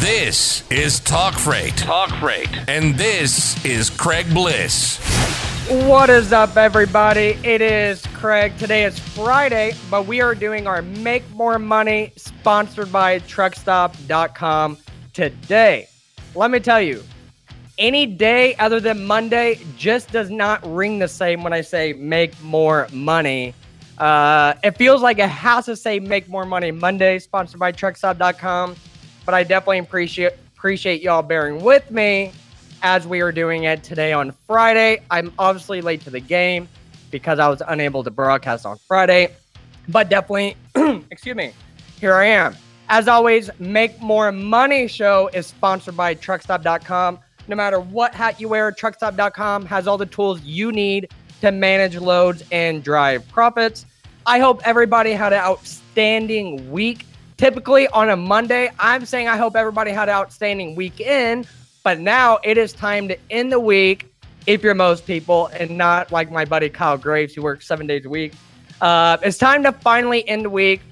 This is Talk Freight. Talk Freight. And this is Craig Bliss. What is up, everybody? It is Craig. Today is Friday, but we are doing our Make More Money sponsored by truckstop.com today. Let me tell you, any day other than Monday just does not ring the same when I say make more money. Uh, it feels like it has to say make more money Monday, sponsored by truckstop.com but I definitely appreciate appreciate y'all bearing with me as we are doing it today on Friday. I'm obviously late to the game because I was unable to broadcast on Friday, but definitely, excuse me, here I am. As always, Make More Money show is sponsored by truckstop.com. No matter what hat you wear, truckstop.com has all the tools you need to manage loads and drive profits. I hope everybody had an outstanding week Typically on a Monday, I'm saying I hope everybody had an outstanding weekend, but now it is time to end the week if you're most people and not like my buddy Kyle Graves who works seven days a week. Uh, it's time to finally end the week,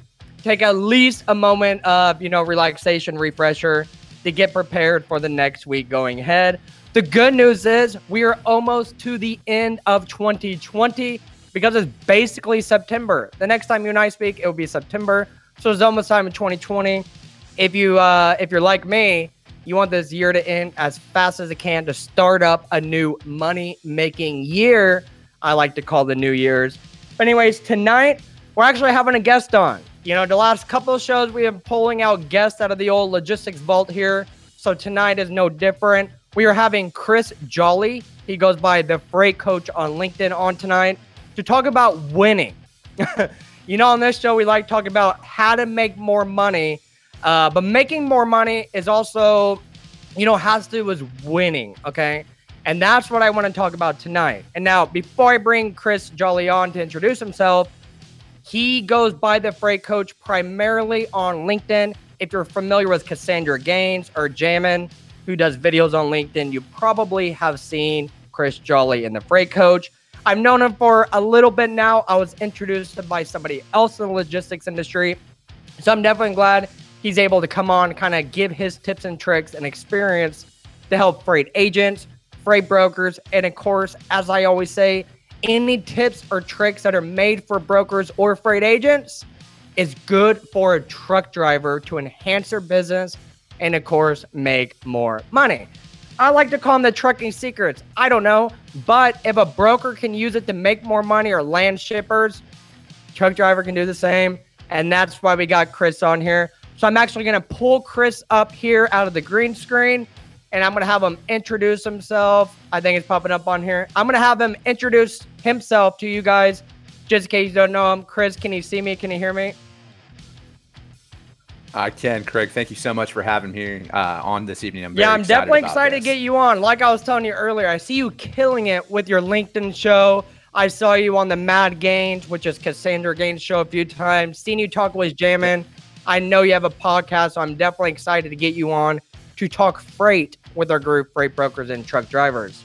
take at least a moment of, you know, relaxation, refresher to get prepared for the next week going ahead. The good news is we are almost to the end of 2020 because it's basically September. The next time you and I speak, it will be September. So it's almost time in 2020. If you uh, if you're like me, you want this year to end as fast as it can to start up a new money making year. I like to call the New Year's. But anyways, tonight we're actually having a guest on. You know, the last couple of shows we have been pulling out guests out of the old logistics vault here. So tonight is no different. We are having Chris Jolly. He goes by the Freight Coach on LinkedIn on tonight to talk about winning. You know, on this show, we like talking about how to make more money, uh, but making more money is also, you know, has to do with winning. Okay. And that's what I want to talk about tonight. And now, before I bring Chris Jolly on to introduce himself, he goes by the Freight Coach primarily on LinkedIn. If you're familiar with Cassandra Gaines or Jamin, who does videos on LinkedIn, you probably have seen Chris Jolly in the Freight Coach. I've known him for a little bit now. I was introduced by somebody else in the logistics industry. So I'm definitely glad he's able to come on, kind of give his tips and tricks and experience to help freight agents, freight brokers, and of course, as I always say, any tips or tricks that are made for brokers or freight agents is good for a truck driver to enhance their business and, of course, make more money. I like to call them the trucking secrets. I don't know. But if a broker can use it to make more money or land shippers, truck driver can do the same. And that's why we got Chris on here. So I'm actually going to pull Chris up here out of the green screen and I'm going to have him introduce himself. I think it's popping up on here. I'm going to have him introduce himself to you guys just in case you don't know him. Chris, can you see me? Can you hear me? I can, Craig. Thank you so much for having me uh, on this evening. I'm yeah, I'm excited definitely excited this. to get you on. Like I was telling you earlier, I see you killing it with your LinkedIn show. I saw you on the Mad Gaines, which is Cassandra Gaines show a few times. Seen you talk with Jamin. I know you have a podcast, so I'm definitely excited to get you on to talk freight with our group, freight brokers and truck drivers.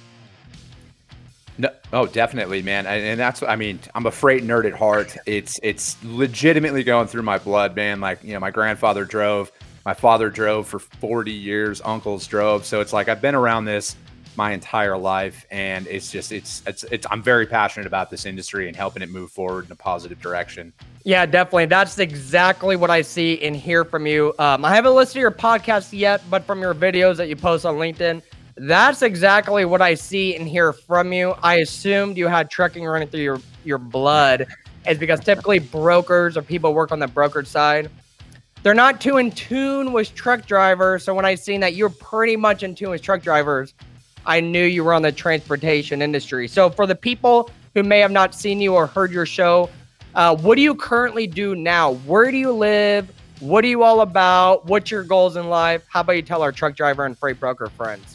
Oh, definitely, man, and, and, that's I mean, I'm a freight nerd at heart. It's it's legitimately going through my blood, man. Like you know, my grandfather drove, my father drove for 40 years, uncles drove, so it's like I've been around this my entire life, and it's just it's it's it's I'm very passionate about this industry and helping it move forward in a positive direction. Yeah, definitely. That's exactly what I see and hear from you. Um, I haven't listened to your podcast yet, but from your videos that you post on LinkedIn that's exactly what I see and hear from you. I assumed you had trucking running through your, your blood. Is because typically brokers or people work on the brokerage side. They're not too in tune with truck drivers. So when I seen that you're pretty much in tune with truck drivers, I knew you were on the transportation industry. So for the people who may have not seen you or heard your show, uh, what do you currently do now? Where do you live? What are you all about? What's your goals in life? How about you tell our truck driver and freight broker friends?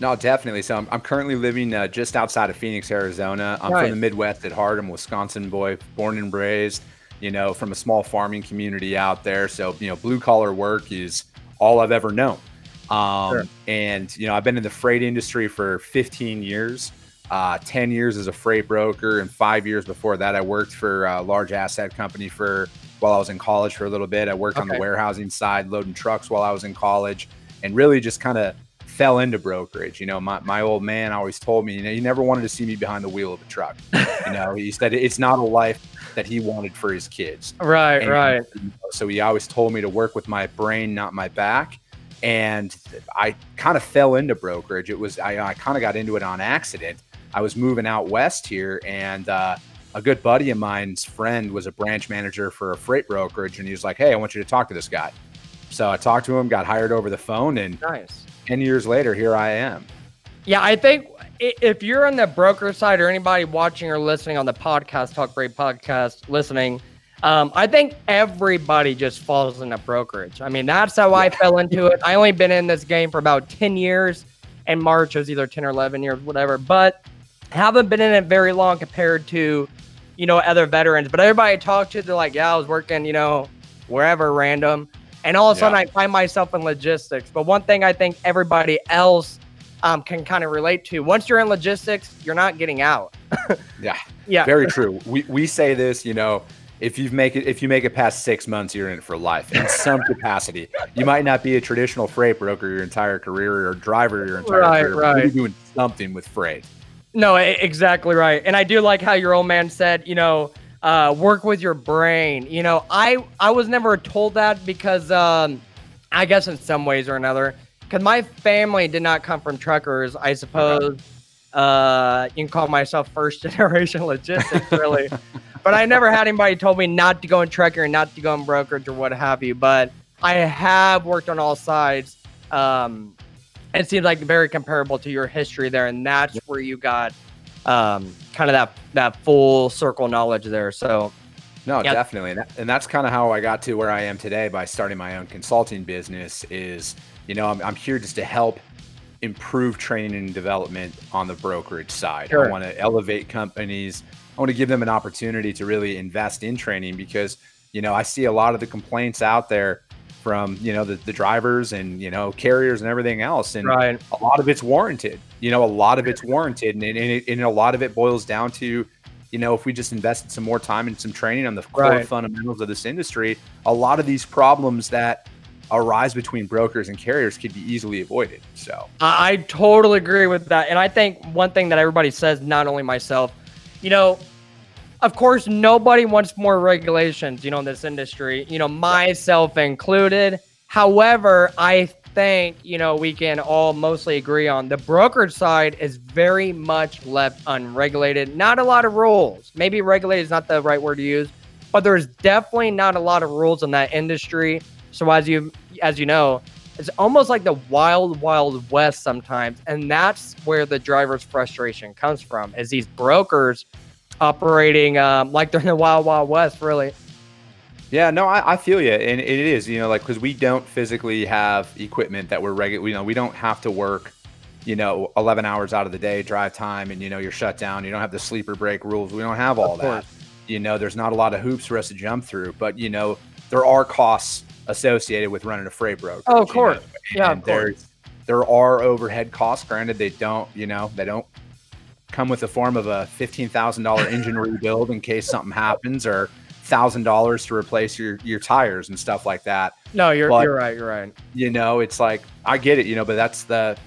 No, definitely. So I'm, I'm currently living uh, just outside of Phoenix, Arizona. I'm from the Midwest at heart. I'm a Wisconsin boy, born and raised, you know, from a small farming community out there. So, you know, blue collar work is all I've ever known. Um, sure. And, you know, I've been in the freight industry for 15 years, uh, 10 years as a freight broker. And five years before that, I worked for a large asset company for while I was in college for a little bit. I worked okay. on the warehousing side, loading trucks while I was in college and really just kind of fell into brokerage. You know, my, my old man always told me, you know, he never wanted to see me behind the wheel of a truck. You know, he said it's not a life that he wanted for his kids. Right, and, right. So he always told me to work with my brain, not my back. And I kind of fell into brokerage. It was I, I kind of got into it on accident. I was moving out west here, and uh, a good buddy of mine's friend was a branch manager for a freight brokerage, and he was like, "Hey, I want you to talk to this guy." So I talked to him, got hired over the phone, and nice. Ten years later, here I am. Yeah, I think if you're on the broker side or anybody watching or listening on the podcast, Talk Freight podcast, listening, um, I think everybody just falls into brokerage. I mean, that's how I fell into it. I only been in this game for about 10 years, and March was either 10 or 11 years, whatever, but haven't been in it very long compared to, you know, other veterans. But everybody I talk to, they're like, yeah, I was working, you know, wherever random. And all of a sudden, yeah. I find myself in logistics. But one thing I think everybody else um, can kind of relate to once you're in logistics, you're not getting out. yeah. Yeah. Very true. We, we say this, you know, if you make it if you make it past six months, you're in it for life in some capacity. You might not be a traditional freight broker your entire career or driver your entire right, career. Right. You're doing something with freight. No, exactly right. And I do like how your old man said, you know, uh, work with your brain. You know, I I was never told that because um, I guess in some ways or another, because my family did not come from truckers. I suppose uh, you can call myself first generation logistics, really. but I never had anybody told me not to go in trucker and not to go in brokerage or what have you. But I have worked on all sides. Um, it seems like very comparable to your history there, and that's where you got um, kind of that that full circle knowledge there. So, no, yeah. definitely, and, that, and that's kind of how I got to where I am today by starting my own consulting business. Is you know I'm, I'm here just to help improve training and development on the brokerage side. Sure. I want to elevate companies. I want to give them an opportunity to really invest in training because you know I see a lot of the complaints out there from you know the, the drivers and you know carriers and everything else. And right. a lot of it's warranted you know a lot of it's warranted. And, and, it, and a lot of it boils down to you know if we just invested some more time and some training on the core right. fundamentals of this industry a lot of these problems that arise between brokers and carriers could be easily avoided. So i totally agree with that. And i think one thing that everybody says not only myself you know of course, nobody wants more regulations, you know, in this industry, you know, myself included. However, I think, you know, we can all mostly agree on the brokerage side is very much left unregulated. Not a lot of rules. Maybe regulated is not the right word to use, but there's definitely not a lot of rules in that industry. So as you as you know, it's almost like the wild wild west sometimes, and that's where the driver's frustration comes from. Is these brokers operating um, like they're in the wild, wild west, really. Yeah, no, I, I feel you, and it is, you know, like because we don't physically have equipment that we're regular. You know, we don't have to work, you know, eleven hours out of the day, drive time, and you know, you're shut down. You don't have the sleeper break rules. We don't have all that. You know, there's not a lot of hoops for us to jump through, but you know, there are costs associated with running a freight broker. Oh, of course. You know? Yeah, of course. There are overhead costs. Granted, they don't, you know, they don't come with the form of a $15,000 engine rebuild in case something happens or $1,000 to replace your, your tires and stuff like that. No, you're, but, you're right. You're right. You know, it's like, I get it, you know, but that's the,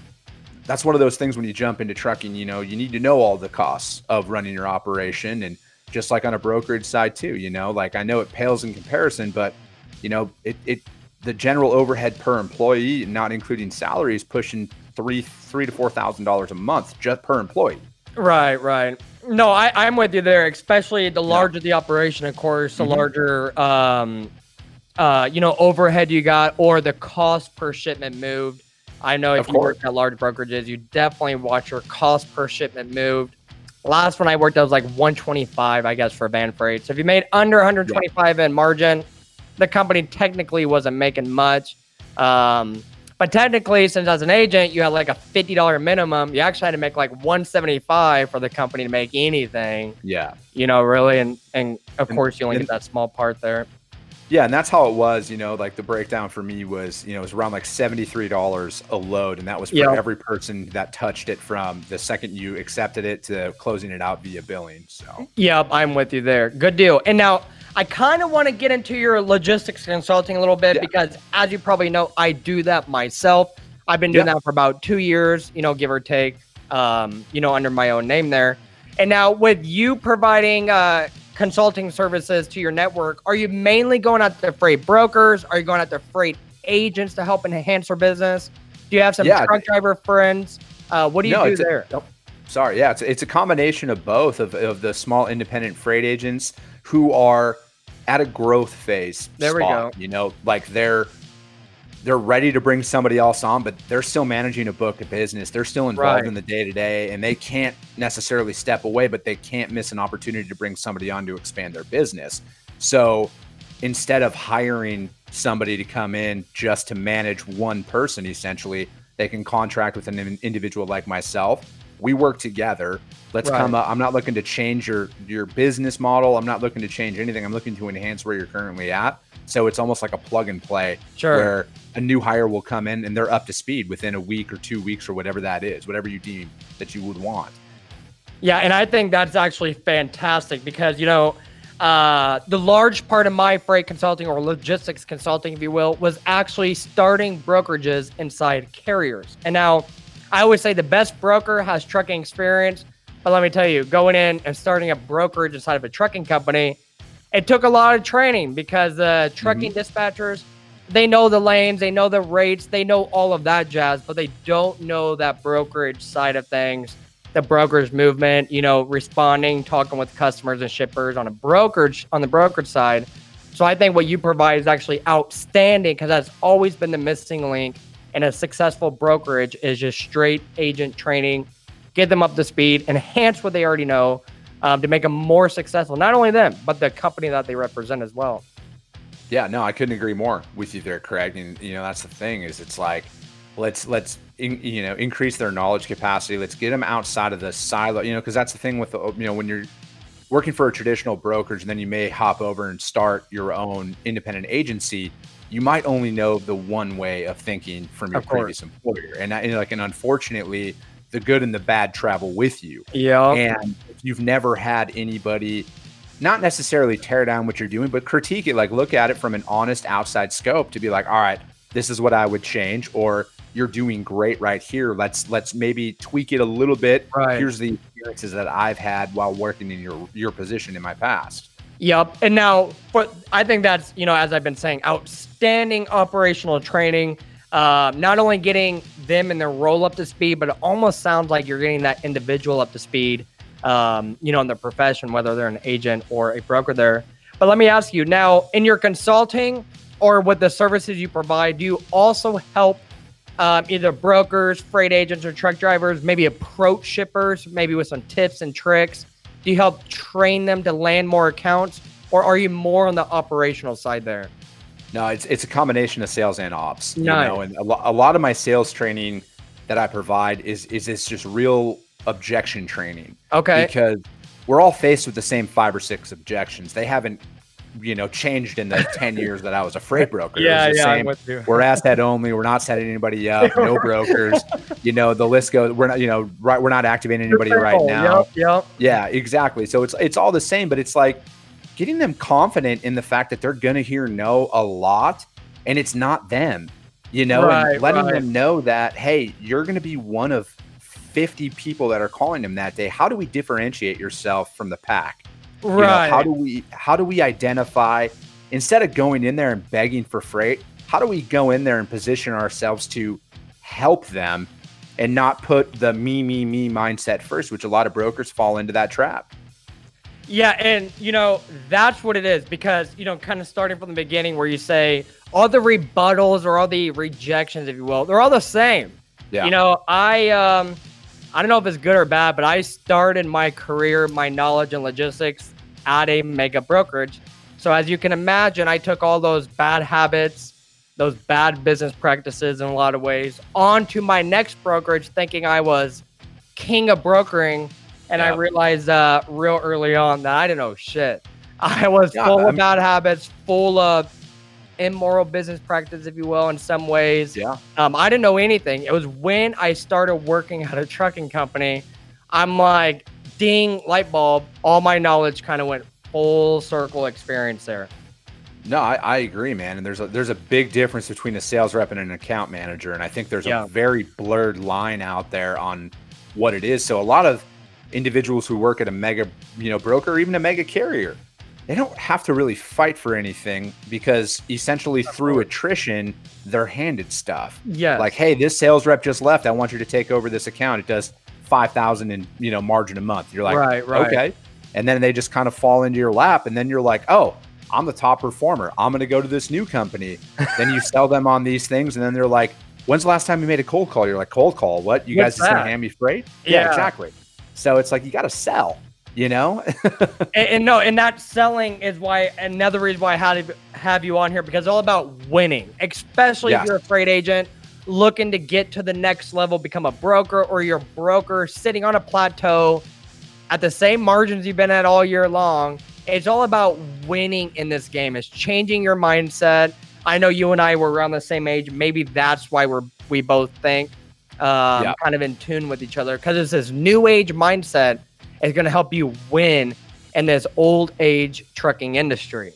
that's one of those things when you jump into trucking, you know, you need to know all the costs of running your operation. And just like on a brokerage side too, you know, like I know it pales in comparison, but you know, it, it, the general overhead per employee, not including salaries, pushing three, three to four thousand dollars a month just per employee. Right, right. No, I, I'm with you there. Especially the larger yeah. the operation, of course, the mm-hmm. larger, um, uh, you know, overhead you got, or the cost per shipment moved. I know if you work at large brokerages, you definitely watch your cost per shipment moved. Last one I worked, I was like 125, I guess, for van freight. So if you made under 125 yeah. in margin, the company technically wasn't making much. Um, but technically, since as an agent, you had like a fifty dollar minimum. You actually had to make like one seventy five for the company to make anything. Yeah, you know, really, and and of and, course you only and, get that small part there. Yeah, and that's how it was. You know, like the breakdown for me was, you know, it was around like seventy three dollars a load, and that was for yep. every person that touched it from the second you accepted it to closing it out via billing. So. Yep, I'm with you there. Good deal. And now I kind of want to get into your logistics consulting a little bit yeah. because, as you probably know, I do that myself. I've been doing yeah. that for about two years, you know, give or take, um, you know, under my own name there. And now with you providing uh, consulting services to your network, are you mainly going out to freight brokers? Are you going out to freight agents to help enhance their business? Do you have some yeah. truck driver friends? Uh, what do you no, do there? A, sorry, yeah, it's, it's a combination of both of, of the small independent freight agents who are at a growth phase. There spot, we go. You know, like they're they're ready to bring somebody else on, but they're still managing a book of business. They're still involved right. in the day to day, and they can't necessarily step away, but they can't miss an opportunity to bring somebody on to expand their business. So instead of hiring somebody to come in just to manage one person, essentially, they can contract with an individual like myself. We work together. Let's right. come up. I'm not looking to change your your business model. I'm not looking to change anything. I'm looking to enhance where you're currently at so it's almost like a plug and play sure. where a new hire will come in and they're up to speed within a week or two weeks or whatever that is, whatever you deem that you would want. Yeah, and I think that's actually fantastic because, you know, uh, the large part of my freight consulting or logistics consulting, if you will, was actually starting brokerages inside carriers. And now I always say the best broker has trucking experience. But let me tell you, going in and starting a brokerage inside of a trucking company it took a lot of training because the trucking mm-hmm. dispatchers they know the lanes, they know the rates, they know all of that jazz, but they don't know that brokerage side of things, the brokerage movement, you know, responding, talking with customers and shippers on a brokerage on the brokerage side. So I think what you provide is actually outstanding because that's always been the missing link in a successful brokerage is just straight agent training, get them up to speed, enhance what they already know, um, to make them more successful. Not only them, but the company that they represent as well. Yeah, no, I couldn't agree more with you there, Craig. And you know, that's the thing is, it's like let's let's in, you know increase their knowledge capacity. Let's get them outside of the silo. You know, because that's the thing with the you know when you're working for a traditional brokerage and then you may hop over and start your own independent agency you might only know the one way of thinking from your previous employer and, and like and unfortunately the good and the bad travel with you. Yeah. And if you've never had anybody not necessarily tear down what you're doing, but critique it, like look at it from an honest outside scope to be like, all right, this is what I would change, or you're doing great right here. Let's let's maybe tweak it a little bit. Right. Here's the experiences that I've had while working in your your position in my past. Yep. And now, but I think that's you know, as I've been saying, outstanding operational training. Uh, not only getting them and their role up to speed, but it almost sounds like you're getting that individual up to speed, um, you know, in their profession, whether they're an agent or a broker there. But let me ask you now, in your consulting or with the services you provide, do you also help um, either brokers, freight agents, or truck drivers maybe approach shippers, maybe with some tips and tricks? Do you help train them to land more accounts, or are you more on the operational side there? No, it's it's a combination of sales and ops. You know, and a, lo- a lot of my sales training that I provide is is this just real objection training. Okay. Because we're all faced with the same five or six objections. They haven't, you know, changed in the ten years that I was a freight broker. yeah, yeah. Same. We're asset only. We're not setting anybody up. No brokers. you know, the list goes. We're not. You know, right. We're not activating anybody right now. Yep. Yep. Yeah. Exactly. So it's it's all the same, but it's like getting them confident in the fact that they're going to hear no a lot and it's not them, you know, right, and letting right. them know that, hey, you're going to be one of 50 people that are calling them that day. How do we differentiate yourself from the pack? Right. You know, how do we how do we identify instead of going in there and begging for freight, how do we go in there and position ourselves to help them and not put the me me me mindset first, which a lot of brokers fall into that trap. Yeah, and you know, that's what it is because, you know, kind of starting from the beginning where you say all the rebuttals or all the rejections, if you will, they're all the same. Yeah. You know, I um I don't know if it's good or bad, but I started my career, my knowledge in logistics at a mega brokerage. So as you can imagine, I took all those bad habits, those bad business practices in a lot of ways onto my next brokerage thinking I was king of brokering and yeah. I realized uh, real early on that I didn't know shit. I was yeah, full I mean, of bad habits, full of immoral business practice, if you will, in some ways. Yeah. Um, I didn't know anything. It was when I started working at a trucking company. I'm like, ding, light bulb. All my knowledge kind of went full circle experience there. No, I, I, agree, man. And there's a there's a big difference between a sales rep and an account manager, and I think there's yeah. a very blurred line out there on what it is. So a lot of individuals who work at a mega, you know, broker, or even a mega carrier, they don't have to really fight for anything because essentially through attrition, they're handed stuff. Yeah. Like, hey, this sales rep just left. I want you to take over this account. It does five thousand in you know margin a month. You're like, right, right. okay. And then they just kind of fall into your lap, and then you're like, oh I'm the top performer. I'm going to go to this new company. then you sell them on these things, and then they're like, "When's the last time you made a cold call?" You're like, "Cold call? What? You What's guys just going to hand me freight?" Yeah. yeah, exactly. So it's like you got to sell, you know. and, and, no, and that selling is why another reason why I had to have you on here because it's all about winning, especially yes. if you're a freight agent looking to get to the next level, become a broker, or you're a broker sitting on a plateau at the same margins you've been at all year long it's all about winning in this game. It's changing your mindset. I know you and I were around the same age. Maybe that's why we're we both think um, yeah. kind of in tune with each other because it's this new age mindset is going to help you win in this old age trucking industry.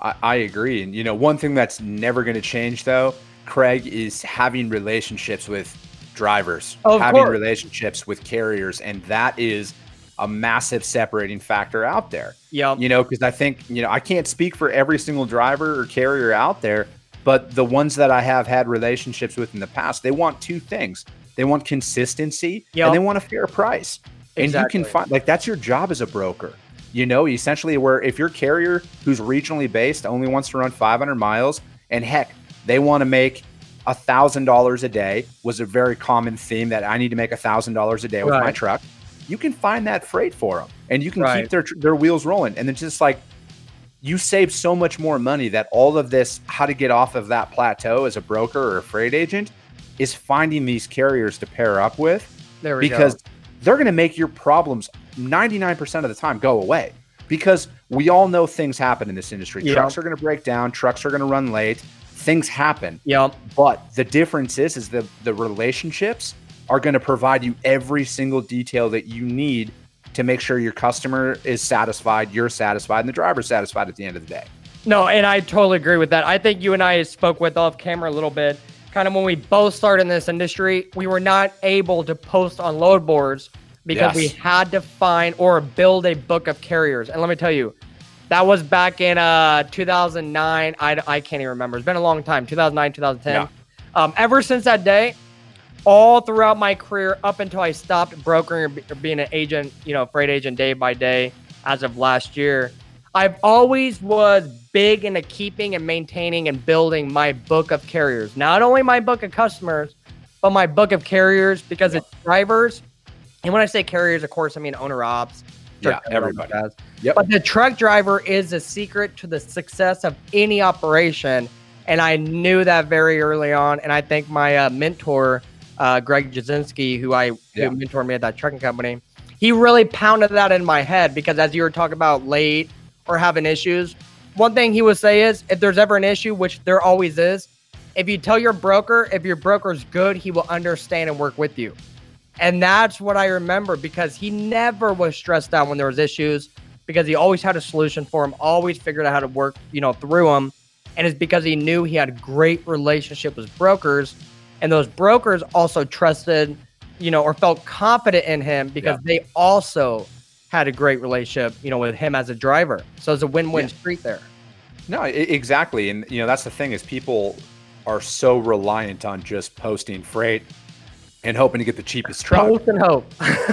I, I agree, and you know one thing that's never going to change though, Craig, is having relationships with drivers, of having course. relationships with carriers, and that is a massive separating factor out there. Yeah. You know, because I think, you know, I can't speak for every single driver or carrier out there, but the ones that I have had relationships with in the past, they want two things. They want consistency yep. and they want a fair price. And you can find like that's your job as a broker. You know, essentially where if your carrier who's regionally based only wants to run 500 miles and heck, they want to make a thousand dollars a day was a very common theme that I need to make a thousand dollars a day with right. my truck you can find that freight for them and you can right. keep their their wheels rolling. And it's just like you save so much more money that all of this how to get off of that plateau as a broker or a freight agent is finding these carriers to pair up with There we go because go. they're going to make your problems 99% of the time go away because we all know things happen in this industry. Yep. Trucks are going to break down, trucks are going to run late, things happen. Yep. But the difference is is the the relationships are going to provide you every single detail that you need to make sure your customer is satisfied, you're satisfied, and the driver's satisfied at the end of the day. No, and I totally agree with that. I think you and I spoke with off camera a little bit. Kind of when we both started in this industry, we were not able to post on load boards because yes. we had to find or build a book of carriers. And let me tell you, that was back in uh 2009. I, I can't even remember. It's been a long time. 2009, 2010. Yeah. Um, ever since that day, all throughout my career up until I stopped brokering or being an agent, you know, freight agent day by day as of last year. I've always was big into keeping and maintaining and building my book of carriers. Not only my book of customers, but my book of carriers because it's drivers. And when I say carriers, of course, I mean owner ops. Yeah, everybody does. Yep. But the truck driver is the secret to the success of any operation. And I knew that very early on. And I think my uh, mentor, uh, Greg Jasinski, who I yeah. who mentored me at that trucking company, he really pounded that in my head because as you were talking about late or having issues, one thing he would say is if there's ever an issue, which there always is, if you tell your broker, if your broker's good, he will understand and work with you. And that's what I remember because he never was stressed out when there was issues because he always had a solution for him, always figured out how to work, you know, through them. And it's because he knew he had a great relationship with brokers and those brokers also trusted, you know, or felt confident in him because yeah. they also had a great relationship, you know, with him as a driver. So it's a win-win yeah. street there. No, exactly. And you know, that's the thing is people are so reliant on just posting freight and hoping to get the cheapest truck. Post and hope.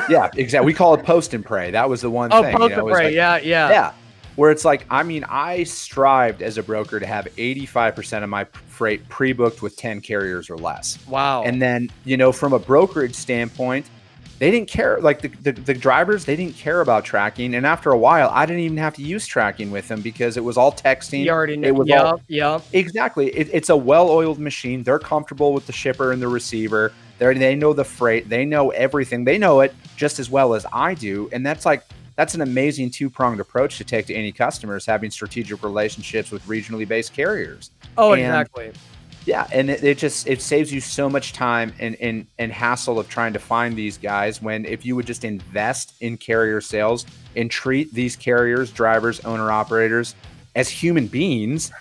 yeah, exactly. We call it post and pray. That was the one oh, thing. post you know, and pray. Like, yeah, yeah. Yeah where it's like, I mean, I strived as a broker to have 85% of my freight pre booked with 10 carriers or less. Wow. And then, you know, from a brokerage standpoint, they didn't care. Like the, the, the, drivers, they didn't care about tracking. And after a while, I didn't even have to use tracking with them because it was all texting. You already know. It was yep, all, yep. Exactly. It, it's a well oiled machine. They're comfortable with the shipper and the receiver. They they know the freight. They know everything. They know it just as well as I do. And that's like that's an amazing two pronged approach to take to any customers having strategic relationships with regionally based carriers. Oh, and, exactly. Yeah, and it, it, just it saves you so much time and, and and hassle of trying to find these guys. When if you would just invest in carrier sales and treat these carriers, drivers, owner operators as human beings,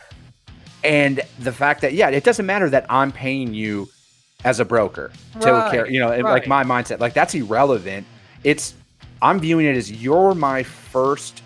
And the fact that yeah, it doesn't matter that I'm paying you as a broker to Right, care, you know, and, like my mindset, like that's irrelevant. It's I'm viewing it as you're my first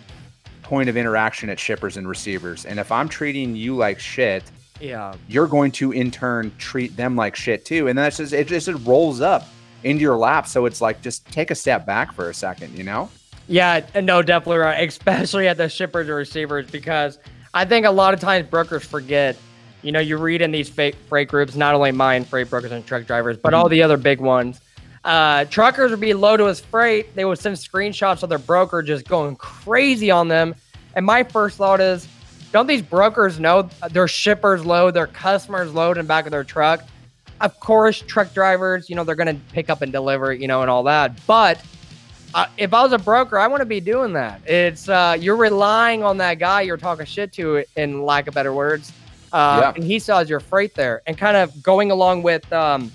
point of interaction at shippers and receivers. And if I'm treating you like shit, Yeah. you're going to in turn treat them like shit too. And that's just it just it rolls up into your lap. So it's like just take a step back for a second, you know? Yeah, no, definitely right. Especially at the shippers and receivers, because I think a lot of times brokers forget. You know, you read in these fake freight groups, not only mine, freight brokers and truck drivers, but mm-hmm. all the other big ones. Uh, truckers would be low to his freight. They would send screenshots of their broker just going crazy on them. And my first thought is, don't these brokers know their shippers load, their customers load in the back of their truck? Of course, truck drivers, you know, they're going to pick up and deliver, you know, and all that. But uh, if I was a broker, I want to be doing that. It's uh, you're relying on that guy you're talking shit to, in lack of better words, uh, Yeah. and he sells your freight there. And kind of going along with um,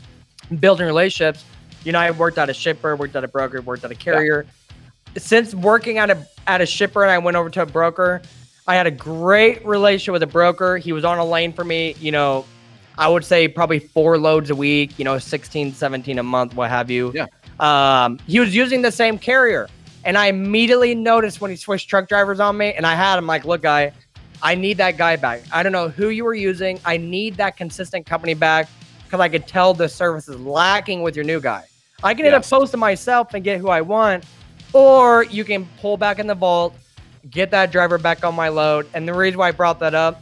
building relationships. You know, I worked at a shipper, worked at a broker, worked at a carrier. Since working at a at a shipper, and I went over to a broker, I had a great relationship with a broker. He was on a lane for me. You know, I would say probably four loads a week. You know, 16, 17 a month, what have you. Yeah. Um, he was using the same carrier. And I immediately noticed when he switched truck drivers on me, and I had him like, look, guy, I need that guy back. I don't know who you were using. I need that consistent company back because I could tell the service is lacking with your new guy. I can either Yes. post it myself and get who I want, or you can pull back in the vault, get that driver back on my load. And the reason why I brought that up,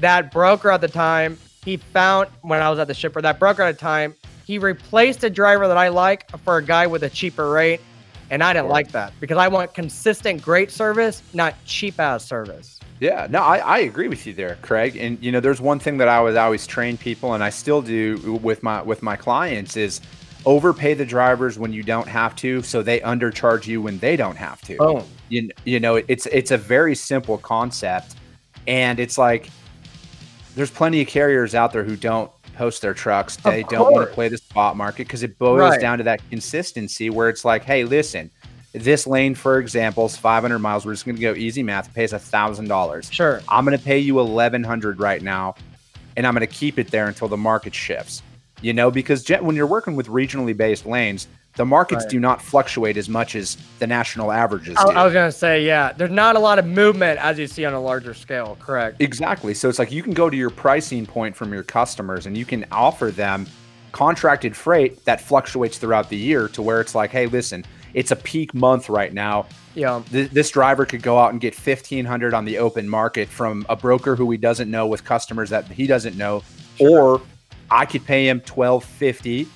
that broker at the time, he found when I was at the shipper, that broker at the time, he replaced a driver that I like for a guy with a cheaper rate. And I didn't like that because I want consistent, great service, not cheap ass service. Yeah, no, I, I agree with you there, Craig. And you know, there's one thing that I was always train people, and I still do with my with my clients is overpay the drivers when you don't have to, so they undercharge you when they don't have to. Boom. You, you know, it's it's a very simple concept, and it's like there's plenty of carriers out there who don't post their trucks. They don't want to play the spot market because it boils Right. down to that consistency where it's like, hey, listen, this lane, for example, is 500 miles. We're just going to go easy math. It pays a thousand dollars. Sure. I'm going to pay you 1100 right now, and I'm going to keep it there until the market shifts. You know, because gen- when you're working with regionally based lanes, the markets Right. do not fluctuate as much as the national averages I, do. I was gonna say, yeah, there's not a lot of movement as you see on a larger scale. Correct. Exactly. So it's like you can go to your pricing point from your customers and you can offer them contracted freight that fluctuates throughout the year to where it's like, hey, listen, it's a peak month right now. Yeah. Th- this driver could go out and get 1500 on the open market from a broker who he doesn't know with customers that he doesn't know or I could pay him 1250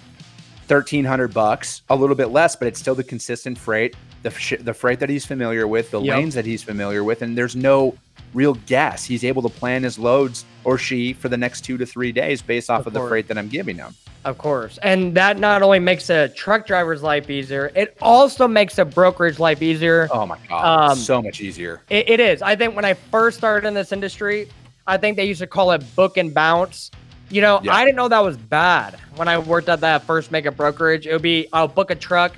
1300 bucks, a little bit less, but it's still the consistent freight, the sh- the freight that he's familiar with, the Yep. lanes that he's familiar with, and there's no real guess. He's able to plan his loads or she for the next two to three days based off Of of, the freight that I'm giving him. Of course. And that not only makes a truck driver's life easier, it also makes a brokerage life easier. Oh my god, Um, so much easier. It, it is. I think when I first started in this industry, I think they used to call it book and bounce. You know, Yeah. I didn't know that was bad when I worked at that first mega brokerage. It would be I'll book a truck,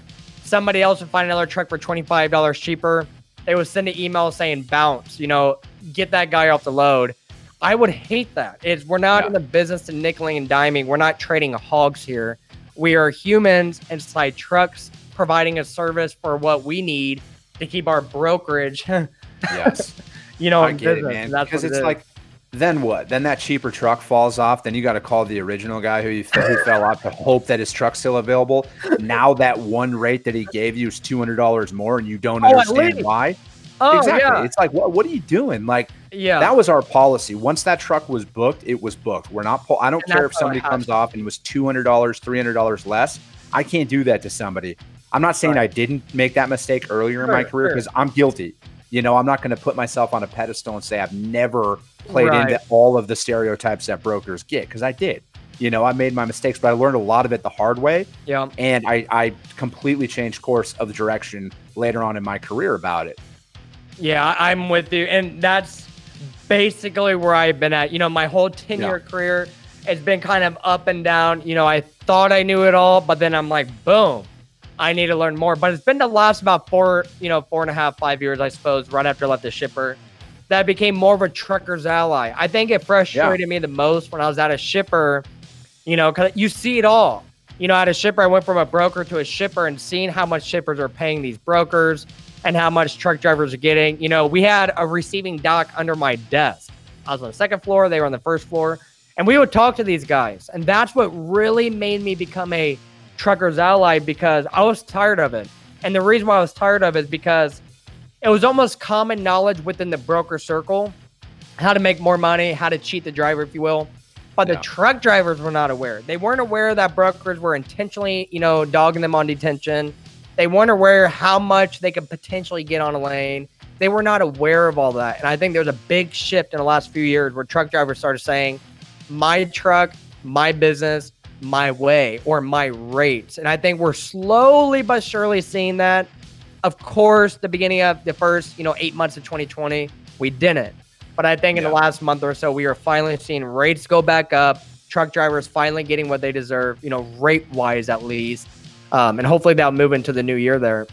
somebody else would find another truck for $25 cheaper. They would send an email saying bounce, you know, get that guy off the load. I would hate that. It's we're not Yeah. in the business of nickeling and diming. We're not trading hogs here. We are humans inside trucks providing a service for what we need to keep our brokerage, Yes. you know, I get it, man. Because it's it like, then what? Then that cheaper truck falls off. Then you got to call the original guy who you who fell off to hope that his truck's still available. Now that one rate that he gave you is two hundred dollars more, and you don't Oh, understand why. oh exactly. yeah, It's like, what? What are you doing? Like yeah. that was our policy. Once that truck was booked, it was booked. We're not. Pull- I don't And care if somebody comes off and was two hundred dollars, three hundred dollars less. I can't do that to somebody. I'm not saying Right. I didn't make that mistake earlier in my Sure, career sure. because I'm guilty. You know, I'm not going to put myself on a pedestal and say I've never played Right. into all of the stereotypes that brokers get because I did. You know, I made my mistakes, but I learned a lot of it the hard way, yeah. and I, I completely changed course of the direction later on in my career about it. Yeah, I'm with you. And that's basically where I've been at. You know, my whole 10 year career has been kind of up and down. You know, I thought I knew it all, but then I'm like, boom, I need to learn more. But it's been the last about four, you know, four and a half, five years, I suppose, right after I left the shipper, that became more of a trucker's ally. I think it frustrated yeah. me the most when I was at a shipper, you know, because you see it all. You know, at a shipper, I went from a broker to a shipper and seeing how much shippers are paying these brokers and how much truck drivers are getting. You know, we had a receiving dock under my desk. I was on the second floor, they were on the first floor, and we would talk to these guys. And that's what really made me become a trucker's ally because I was tired of it. And the reason why I was tired of it is because it was almost common knowledge within the broker circle how to make more money, how to cheat the driver, if you will. But yeah. the truck drivers were not aware. They weren't aware that brokers were intentionally, you know, dogging them on detention. They weren't aware how much they could potentially get on a lane. They were not aware of all that. And I think there's a big shift in the last few years where truck drivers started saying, my truck, my business, my way, or my rates. And I think we're slowly but surely seeing that. Of course, the beginning of the first, you know, eight months of 2020, we didn't. But I think in the last month or so, we are finally seeing rates go back up. Truck drivers finally getting what they deserve, you know, rate wise at least. Um, and hopefully that'll move into the new year there.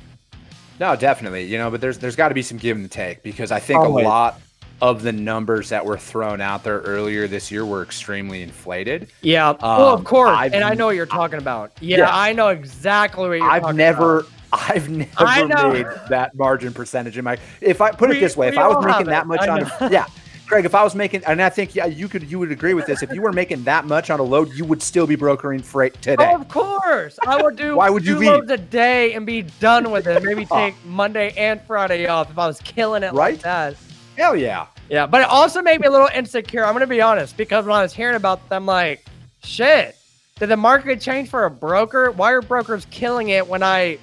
No, definitely. You know, but there's there's got to be some give and take because I think Always. a lot of the numbers that were thrown out there earlier this year were extremely inflated. Yeah. Um, well, of course. I've, and I know what you're talking about. Yeah, yeah. I know exactly what you're I've never, about. I've never made that margin percentage in my. If I put it this way, if I was making that much on, a, yeah, Craig, if I was making, and I think yeah, you could, you would agree with this. If you were making that much on a load, you would still be brokering freight today. Oh, of course, I would do. Why would you two leave? loads a day and be done with it? Maybe take Monday and Friday off if I was killing it right? like that. Hell yeah. Yeah, but it also made me a little insecure. I'm gonna be honest because when I was hearing about them, like, shit, did the market change for a broker? Why are brokers killing it when I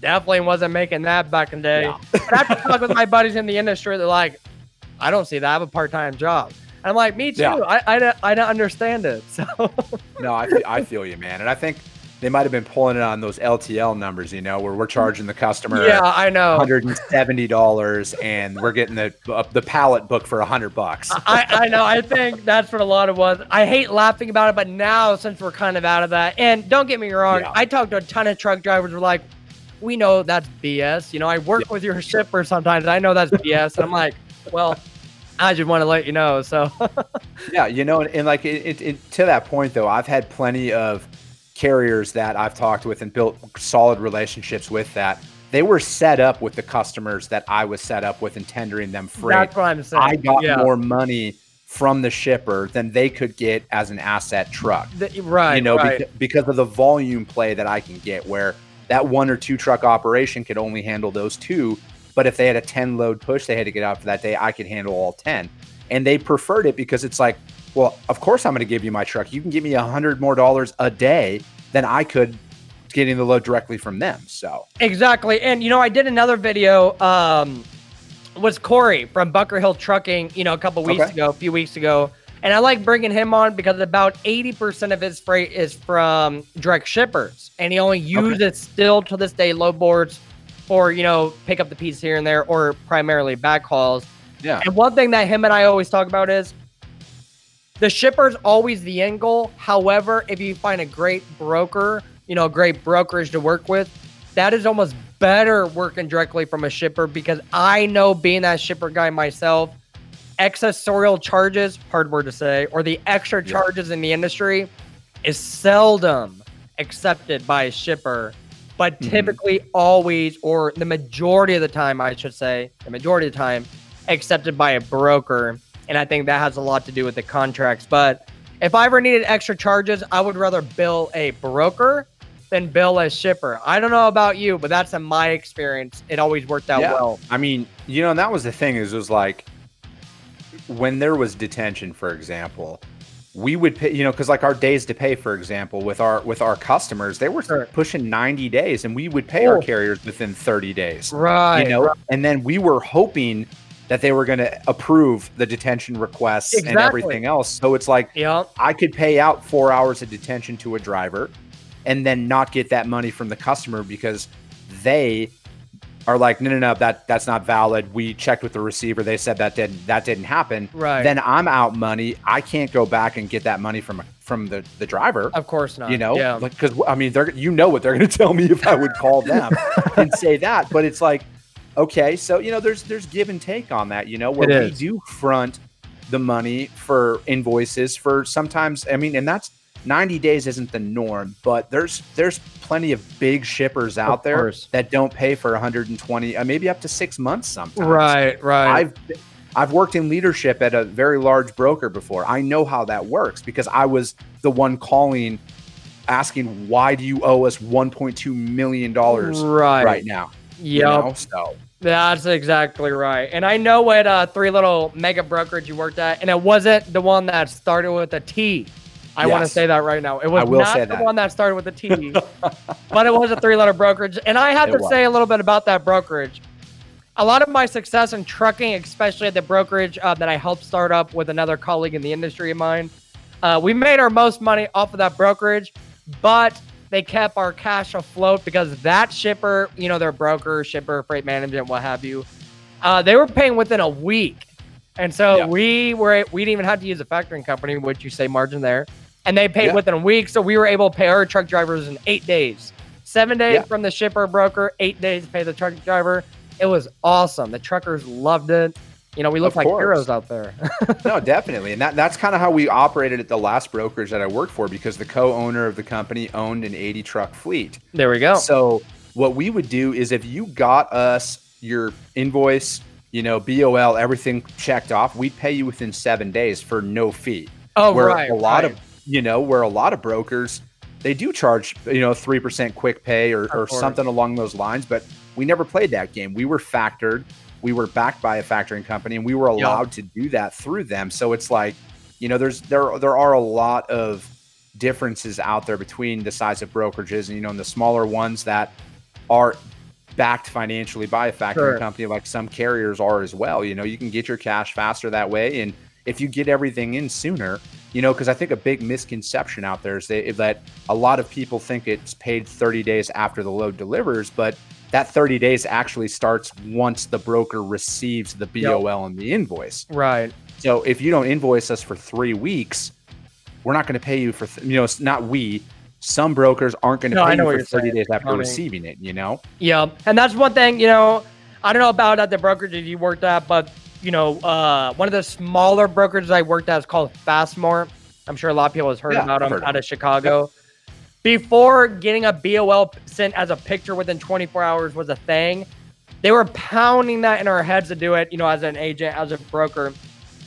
definitely wasn't making that back in the day? Yeah. I have to talk with my buddies in the industry. They're like, I don't see that. I have a part time job. And I'm like, me too. Yeah. I, I, I don't understand it. So no, I feel, I feel you, man. And I think they might have been pulling it on those LTL numbers, you know, where we're charging the customer. Yeah, I know. Hundred and seventy dollars, and we're getting the uh, the pallet book for a hundred bucks. I, I know. I think that's what a lot of was. I hate laughing about it, but now since we're kind of out of that, and don't get me wrong, yeah. I talked to a ton of truck drivers. Who were like, we know that's BS. You know, I work yeah. with your shipper sometimes. I know that's BS. And I'm like, well. I just want to let you know. So, yeah, you know, and, and like it, it, to that point though, I've had plenty of carriers that I've talked with and built solid relationships with that they were set up with the customers that I was set up with and tendering them freight. That's what I'm saying. I got yeah. more money from the shipper than they could get as an asset truck. The, right. You know, right. Because, because of the volume play that I can get where that one or two truck operation could only handle those two. But if they had a 10 load push they had to get out for that day, I could handle all 10. And they preferred it because it's like, well, of course I'm going to give you my truck. You can give me a hundred more dollars a day than I could getting the load directly from them. So exactly, and you know, I did another video. Um, was Corey from Bunker Hill Trucking? You know, a couple weeks okay. ago, a few weeks ago. And I like bringing him on because about 80% of his freight is from direct shippers. And he only uses okay. still to this day load boards or, you know, pick up the piece here and there or primarily backhauls. Yeah. And one thing that him and I always talk about is the shipper's always the end goal. However, if you find a great broker, you know, a great brokerage to work with, that is almost better working directly from a shipper because I know being that shipper guy myself, accessorial charges, hard word to say, or the extra charges yeah. in the industry is seldom accepted by a shipper, but mm-hmm. typically always, or the majority of the time, I should say, the majority of the time, accepted by a broker. And I think that has a lot to do with the contracts. But if I ever needed extra charges, I would rather bill a broker than bill a shipper. I don't know about you, but that's in my experience. It always worked out yeah. well. I mean, you know, and that was the thing is it was like when there was detention, for example, we would pay, you know, because like our days to pay, for example, with our with our customers, they were sure. pushing 90 days and we would pay oh. our carriers within 30 days. Right. You know, right. and then we were hoping that they were going to approve the detention requests exactly. and everything else. So it's like yep. I could pay out four hours of detention to a driver and then not get that money from the customer because they are like, no, no, no, that that's not valid. We checked with the receiver; they said that didn't that didn't happen. Right. Then I'm out money. I can't go back and get that money from from the the driver. Of course not. You know, yeah. like because I mean, they're you know what they're going to tell me if I would call them and say that, but it's like Okay, so you know, there's there's give and take on that. You know, where we do front the money for invoices for sometimes. I mean, and that's 90 days isn't the norm, but there's there's plenty of big shippers out of there course. that don't pay for 120, uh, maybe up to six months sometimes. Right, right. I've I've worked in leadership at a very large broker before. I know how that works because I was the one calling, asking why do you owe us 1.2 million dollars right. right now? Yep. You know? So That's exactly right. And I know what uh, three little mega brokerage you worked at, and it wasn't the one that started with a T. I want to say that right now. It was not the that. one that started with a T, but it was a three letter brokerage. And I have It to was. say a little bit about that brokerage. A lot of my success in trucking, especially at the brokerage uh, that I helped start up with another colleague in the industry of mine, uh, we made our most money off of that brokerage, but they kept our cash afloat because that shipper, you know, their broker, shipper, freight management, what have you, uh, they were paying within a week. And so Yeah. we were we didn't even have to use a factoring company, which you say margin there. And they paid Yeah. within a week. So we were able to pay our truck drivers in eight days. Seven days Yeah. from the shipper broker, eight days to pay the truck driver. It was awesome. The truckers loved it. You know, we look like course. heroes out there. no, definitely, and that that's kind of how we operated at the last brokerage that I worked for because the co-owner of the company owned an 80 truck fleet. there we go. So what we would do is if you got us your invoice, you know, BOL, everything checked off, we'd pay you within seven days for no fee. oh, where right. a lot right. of you know, where a lot of brokers they do charge, you know, three percent quick pay or, or something along those lines, but we never played that game. We were factored, we were backed by a factoring company, and we were Yep. allowed to do that through them. So it's like, you know, there's there there are a lot of differences out there between the size of brokerages and you know, and the smaller ones that are backed financially by a factoring Sure. company like some carriers are as well. You know, you can get your cash faster that way. And if you get everything in sooner, you know, because I think a big misconception out there is they, that a lot of people think it's paid 30 days after the load delivers, but that 30 days actually starts once the broker receives the BOL and the invoice. Right. So if you don't invoice us for three weeks, we're not going to pay you for, th- you know, it's not we. Some brokers aren't going to No, pay you for 30 saying. days after I mean- receiving it, you know? Yeah, and that's one thing you know. I don't know about at the brokerage you worked at, but you know, uh, one of the smaller brokerages I worked at is called Fastmore. I'm sure a lot of people has heard Yeah, about I've them heard out of Chicago. Before getting a BOL sent as a picture within 24 hours was a thing, they were pounding that in our heads to do it. You know, as an agent, as a broker,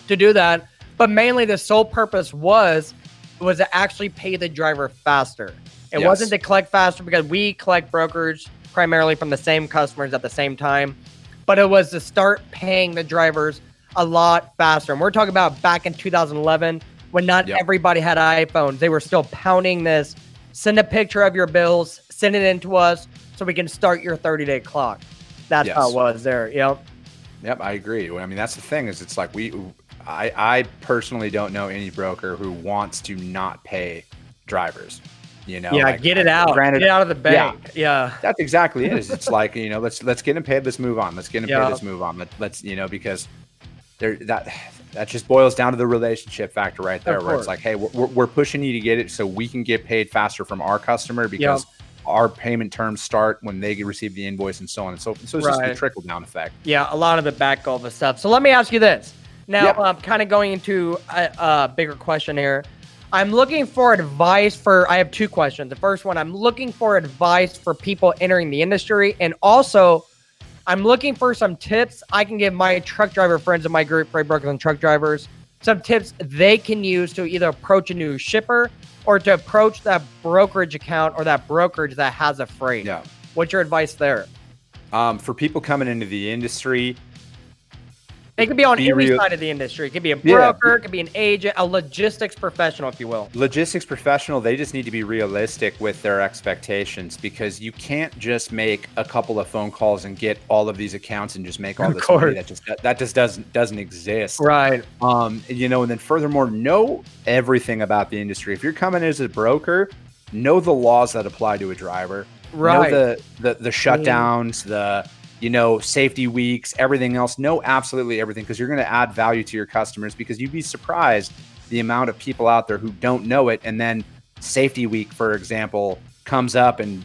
to do that. But mainly, the sole purpose was was to actually pay the driver faster. It Yes. wasn't to collect faster because we collect brokers primarily from the same customers at the same time, but it was to start paying the drivers a lot faster. And we're talking about back in 2011 when not Yep. everybody had iPhones. They were still pounding this. Send a picture of your bills, send it in to us so we can start your 30 day clock. That's how it was there. Yep. Yep, I agree. I mean, that's the thing is it's like we, I, I personally don't know any broker who wants to not pay drivers. You know, yeah, like, get it uh, out. Granted, get it out of the bank. Yeah. that's exactly it. Is it's like you know, let's let's get them paid. Let's move on. Let's get them Yeah. paid. Let's move on. Let, let's you know because there that that just boils down to the relationship factor right there, where it's like, hey, we're, we're pushing you to get it so we can get paid faster from our customer because our payment terms start when they receive the invoice and so on and so forth. So it's just Right. the trickle down effect. Yeah, a lot of it back all the stuff. So let me ask you this. Now, Yeah. um, kind of going into a, a bigger question here. I'm looking for advice for. I have two questions. The first one, I'm looking for advice for people entering the industry, and also, I'm looking for some tips I can give my truck driver friends in my group, freight brokers and truck drivers, some tips they can use to either approach a new shipper or to approach that brokerage account or that brokerage that has a freight. Yeah. What's your advice there? Um, for people coming into the industry, It could be on Be any real- side of the industry. It could be a Yeah. broker, it could be an agent, a logistics professional, if you will. logistics professional, they just need to be realistic with their expectations because you can't just make a couple of phone calls and get all of these accounts and just make all Of this money. That just that just doesn't doesn't exist. Right. Um, you know, and then furthermore, know everything about the industry. If you're coming as a broker, know the laws that apply to a driver. Right. Know the the the shutdowns, the you know safety weeks, everything else. Know absolutely everything because you're going to add value to your customers. Because you'd be surprised the amount of people out there who don't know it, and then safety week, for example, comes up and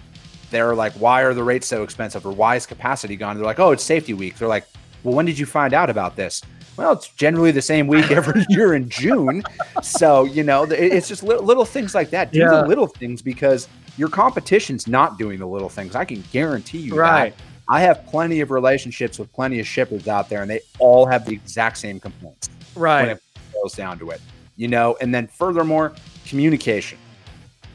they're like, why are the rates so expensive or why is capacity gone? They're like, oh, it's safety week. They're like, well, when did you find out about this? Well, it's generally the same week every year in June. So, you know, it's just little, little things like that. Do yeah. the little things because your competition's not doing the little things. I can guarantee you right. that. I have plenty of relationships with plenty of shippers out there, and they all have the exact same complaints. Right. When it goes down to it, you know, and then furthermore, communication.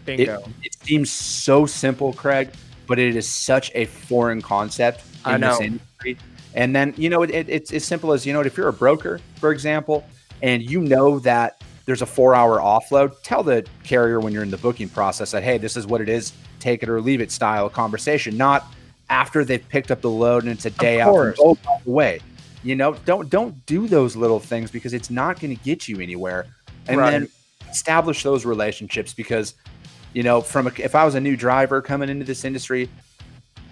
Bingo. It, it seems so simple, Craig, but it is such a foreign concept in I know. this industry. And then, you know, it, it, it's as simple as, you know, if you're a broker, for example, and you know that there's a four hour offload, tell the carrier when you're in the booking process that, hey, this is what it is, take it or leave it style conversation, not after they've picked up the load and it's a day out from oh, by the way. You know, don't don't do those little things because it's not going to get you anywhere. And right. then establish those relationships because you know, from a, if I was a new driver coming into this industry,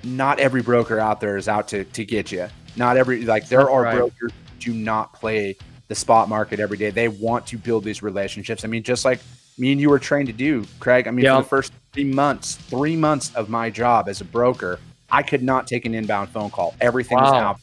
not every broker out there is out to to get you. Not every like there are right. brokers do not play the spot market every day. They want to build these relationships. I mean, just like me and you were trained to do, Craig. I mean, yep. for the first three months, three months of my job as a broker, I could not take an inbound phone call. Everything wow. was out.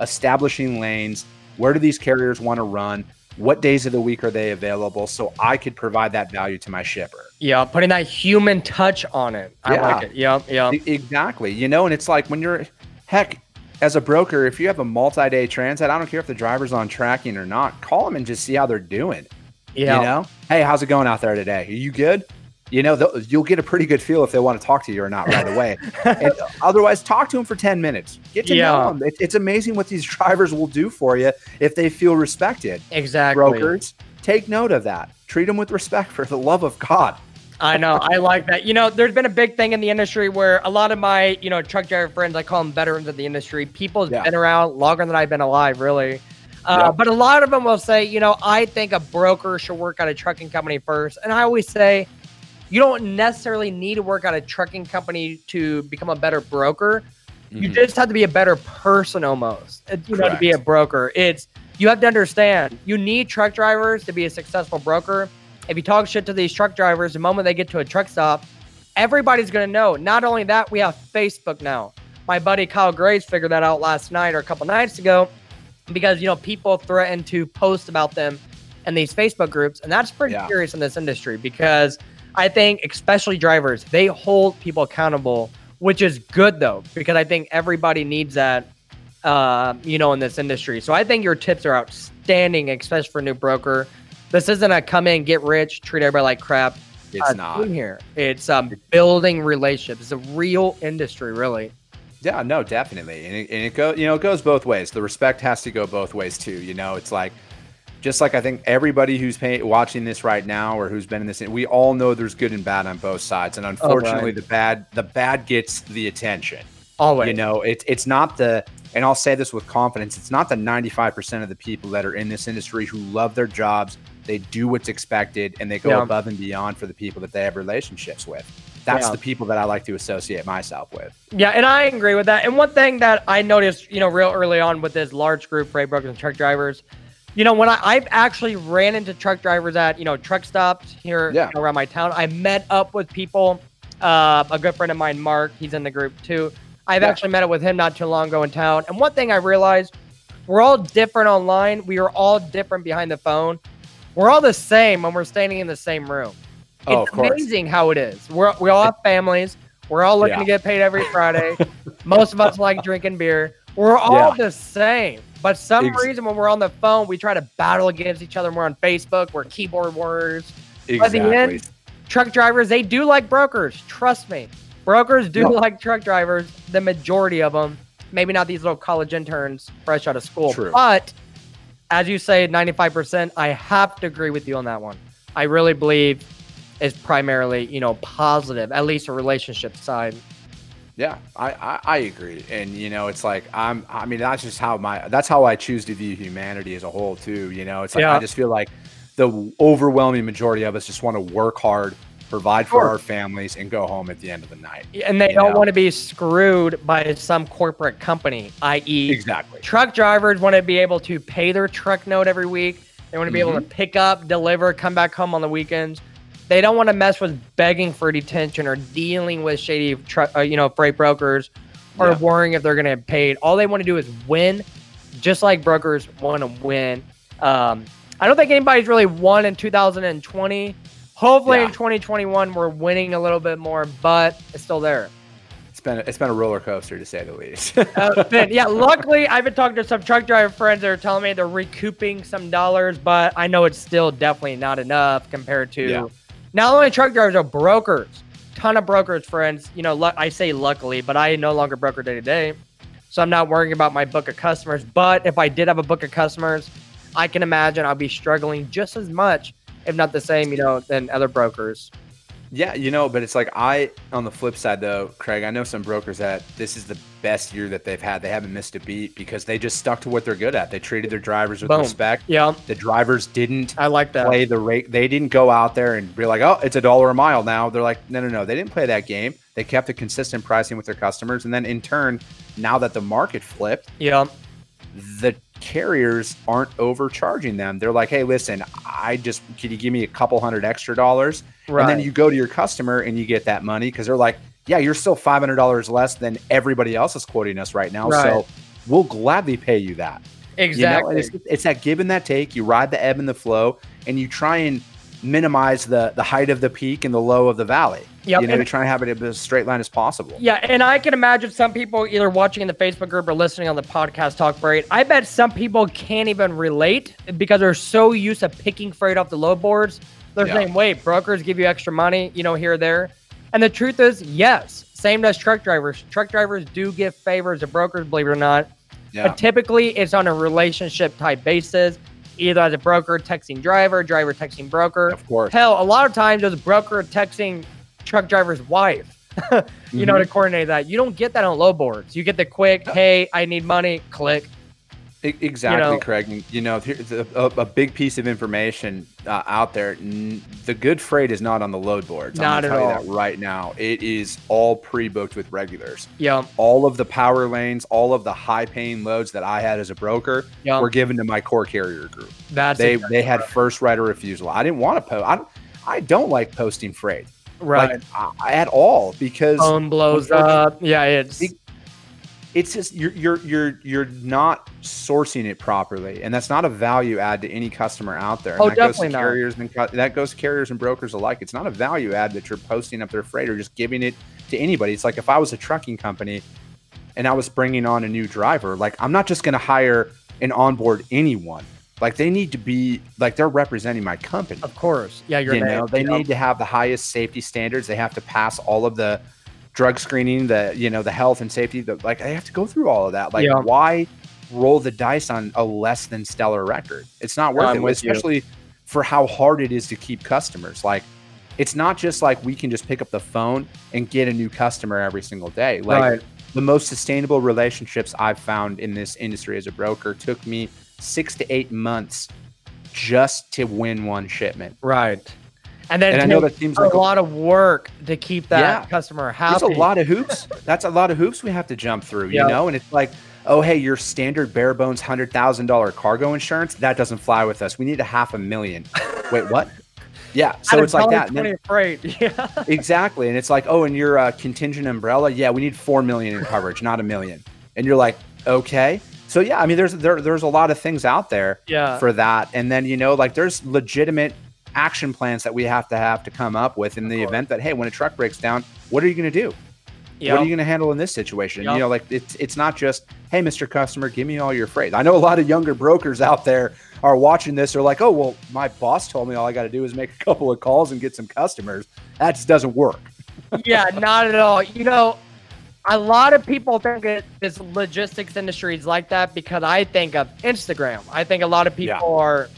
Establishing lanes. Where do these carriers want to run? what days of the week are they available so I could provide that value to my shipper. Yeah, putting that human touch on it. I yeah. like it. Yep, yep. Exactly. You know, and it's like when you're heck as a broker, if you have a multi-day transit, I don't care if the driver's on tracking or not, call them and just see how they're doing. Yeah. You know, hey, how's it going out there today? Are you good? You know, you'll get a pretty good feel if they want to talk to you or not right away. and otherwise, talk to them for 10 minutes. Get to yeah. know them. It, it's amazing what these drivers will do for you if they feel respected. Exactly. Brokers, take note of that. Treat them with respect for the love of God. I know. I like that. You know, there's been a big thing in the industry where a lot of my, you know, truck driver friends, I call them veterans of the industry. People's yeah. been around longer than I've been alive, really. Uh, yep. But a lot of them will say, you know, I think a broker should work at a trucking company first. And I always say, you don't necessarily need to work at a trucking company to become a better broker. Mm-hmm. You just have to be a better person almost. You know, to be a broker. It's you have to understand you need truck drivers to be a successful broker. If you talk shit to these truck drivers, the moment they get to a truck stop, everybody's gonna know. Not only that, we have Facebook now. My buddy Kyle Graves figured that out last night or a couple nights ago because you know people threaten to post about them in these Facebook groups, and that's pretty yeah. curious in this industry because I think, especially drivers, they hold people accountable, which is good though, because I think everybody needs that, uh, you know, in this industry. So I think your tips are outstanding, especially for a new broker. This isn't a come in, get rich, treat everybody like crap. It's uh, not here. It's um, building relationships. It's a real industry, really. Yeah, no, definitely, and it, and it goes, you know, it goes both ways. The respect has to go both ways too. You know, it's like just like I think everybody who's pay, watching this right now or who's been in this, we all know there's good and bad on both sides, and oh, unfortunately, oh, the bad the bad gets the attention. Always, you know, it's it's not the, and I'll say this with confidence, it's not the 95% of the people that are in this industry who love their jobs, they do what's expected, and they go yeah. above and beyond for the people that they have relationships with. That's yeah. the people that I like to associate myself with. Yeah, and I agree with that. And one thing that I noticed, you know, real early on with this large group, freight brokers and truck drivers, you know, when I, I've actually ran into truck drivers at, you know, truck stops here yeah. you know, around my town, I met up with people. Uh, a good friend of mine, Mark, he's in the group too. I've yeah. actually met up with him not too long ago in town. And one thing I realized, we're all different online. We are all different behind the phone. We're all the same when we're standing in the same room. Oh, it's amazing how it is. We're, we all have families. We're all looking yeah. to get paid every Friday. Most of us like drinking beer. We're all the same. But some Ex- reason when we're on the phone, we try to battle against each other. We're on Facebook. We're keyboard warriors. Exactly. The end, truck drivers they do like brokers. Trust me, brokers do no. like truck drivers. The majority of them. Maybe not these little college interns fresh out of school. True. But as you say, 95%. I have to agree with you on that one. I really believe is primarily, you know, positive, at least a relationship side. Yeah, I, I, I, agree, and you know, it's like I'm. I mean, that's just how my. That's how I choose to view humanity as a whole, too. You know, it's like yeah. I just feel like the overwhelming majority of us just want to work hard, provide for our families, and go home at the end of the night. And they don't know? want to be screwed by some corporate company, i.e., exactly. Truck drivers want to be able to pay their truck note every week. They want to be mm-hmm. able to pick up, deliver, come back home on the weekends They don't want to mess with begging for detention or dealing with shady, tr- uh, you know, freight brokers or yeah. worrying if they're going to get paid. All they want to do is win, just like brokers want to win. Um, I don't think anybody's really won in 2020. Hopefully yeah. in 2021 we're winning a little bit more, but it's still there It's been it's been a roller coaster to say the least. uh, yeah, luckily I've been talking to some truck driver friends that are telling me they're recouping some dollars, but I know it's still definitely not enough compared to yeah. Not only truck drivers are brokers. Ton of brokers, friends. You know, I say luckily, but I no longer broker day to day, so I'm not worrying about my book of customers. But if I did have a book of customers, I can imagine I'll be struggling just as much, if not the same, you know, than other brokers. Yeah, you know, but it's like I on the flip side though, Craig, I know some brokers that this is the best year that they've had. They haven't missed a beat because they just stuck to what they're good at. They treated their drivers with Boom. respect. Yeah. The drivers didn't I like that. play the rate. They didn't go out there and be like, "Oh, it's a dollar a mile now." They're like, "No, no, no." They didn't play that game. They kept a consistent pricing with their customers and then in turn, now that the market flipped, yeah. The carriers aren't overcharging them. They're like, hey, listen, I just, can you give me a couple hundred extra dollars? Right. And then you go to your customer and you get that money because they're like, yeah, you're still $500 less than everybody else is quoting us right now. Right. So we'll gladly pay you that. Exactly. You know? it's, it's that give and that take. You ride the ebb and the flow and you try and minimize the the height of the peak and the low of the valley. Yeah, you know, and, to try and have it as straight line as possible. Yeah, and I can imagine some people either watching in the Facebook group or listening on the podcast talk freight. I bet some people can't even relate because they're so used to picking freight off the load boards. They're yeah. saying, "Wait, brokers give you extra money, you know, here or there." And the truth is, yes, same as truck drivers. Truck drivers do give favors to brokers, believe it or not. Yeah. But typically, it's on a relationship type basis either as a broker texting driver, driver texting broker. Of course. Hell, a lot of times there's a broker texting truck driver's wife. you mm-hmm. know, to coordinate that. You don't get that on load boards. You get the quick, hey, I need money, click. Exactly, you know, Craig. You know, a, a, big piece of information uh, out there. The good freight is not on the load boards. Not I'm going at tell all. You that right now, it is all pre-booked with regulars. Yeah. All of the power lanes, all of the high-paying loads that I had as a broker yep. were given to my core carrier group. That's they exactly they had right. first right of refusal. I didn't want to post. I don't, I don't like posting freight. Right. Like, I, at all because phone blows up. Yeah, it's. It, it's just you're you're you're you're not sourcing it properly, and that's not a value add to any customer out there. And oh, that definitely goes to carriers not. and that goes to carriers and brokers alike. It's not a value add that you're posting up their freight or just giving it to anybody. It's like if I was a trucking company and I was bringing on a new driver, like I'm not just going to hire and onboard anyone. Like they need to be like they're representing my company. Of course, yeah, you're. You know, they need to have the highest safety standards. They have to pass all of the drug screening, the you know the health and safety. The, like I have to go through all of that. Like yeah. why roll the dice on a less than stellar record? It's not worth it, especially you. for how hard it is to keep customers. Like it's not just like we can just pick up the phone and get a new customer every single day. Like right. the most sustainable relationships I've found in this industry as a broker took me six to eight months just to win one shipment. Right. And then and I know that seems like a, lot of work to keep that yeah, customer happy. There's a lot of hoops. That's a lot of hoops we have to jump through, you know? And it's like, oh, hey, your standard bare bones $100,000 cargo insurance, that doesn't fly with us. We need a half a million. Wait, what? Yeah, so it's like that. Then, afraid. Yeah. exactly, and it's like, oh, and your uh, contingent umbrella, yeah, we need four million in coverage, not a million. And you're like, okay. So yeah, I mean, there's there, there's a lot of things out there yeah. for that, and then you know, like there's legitimate action plans that we have to have to come up with in the event that hey, when a truck breaks down, what are you going to do? Yep. What are you going to handle in this situation? Yep. You know, like it's it's not just hey, Mr. Customer, give me all your freight. I know a lot of younger brokers out there are watching this. Are like, oh well, my boss told me all I got to do is make a couple of calls and get some customers. That just doesn't work. yeah, not at all. You know, a lot of people think it, this logistics industry is like that because I think of Instagram. I think a lot of people yeah. are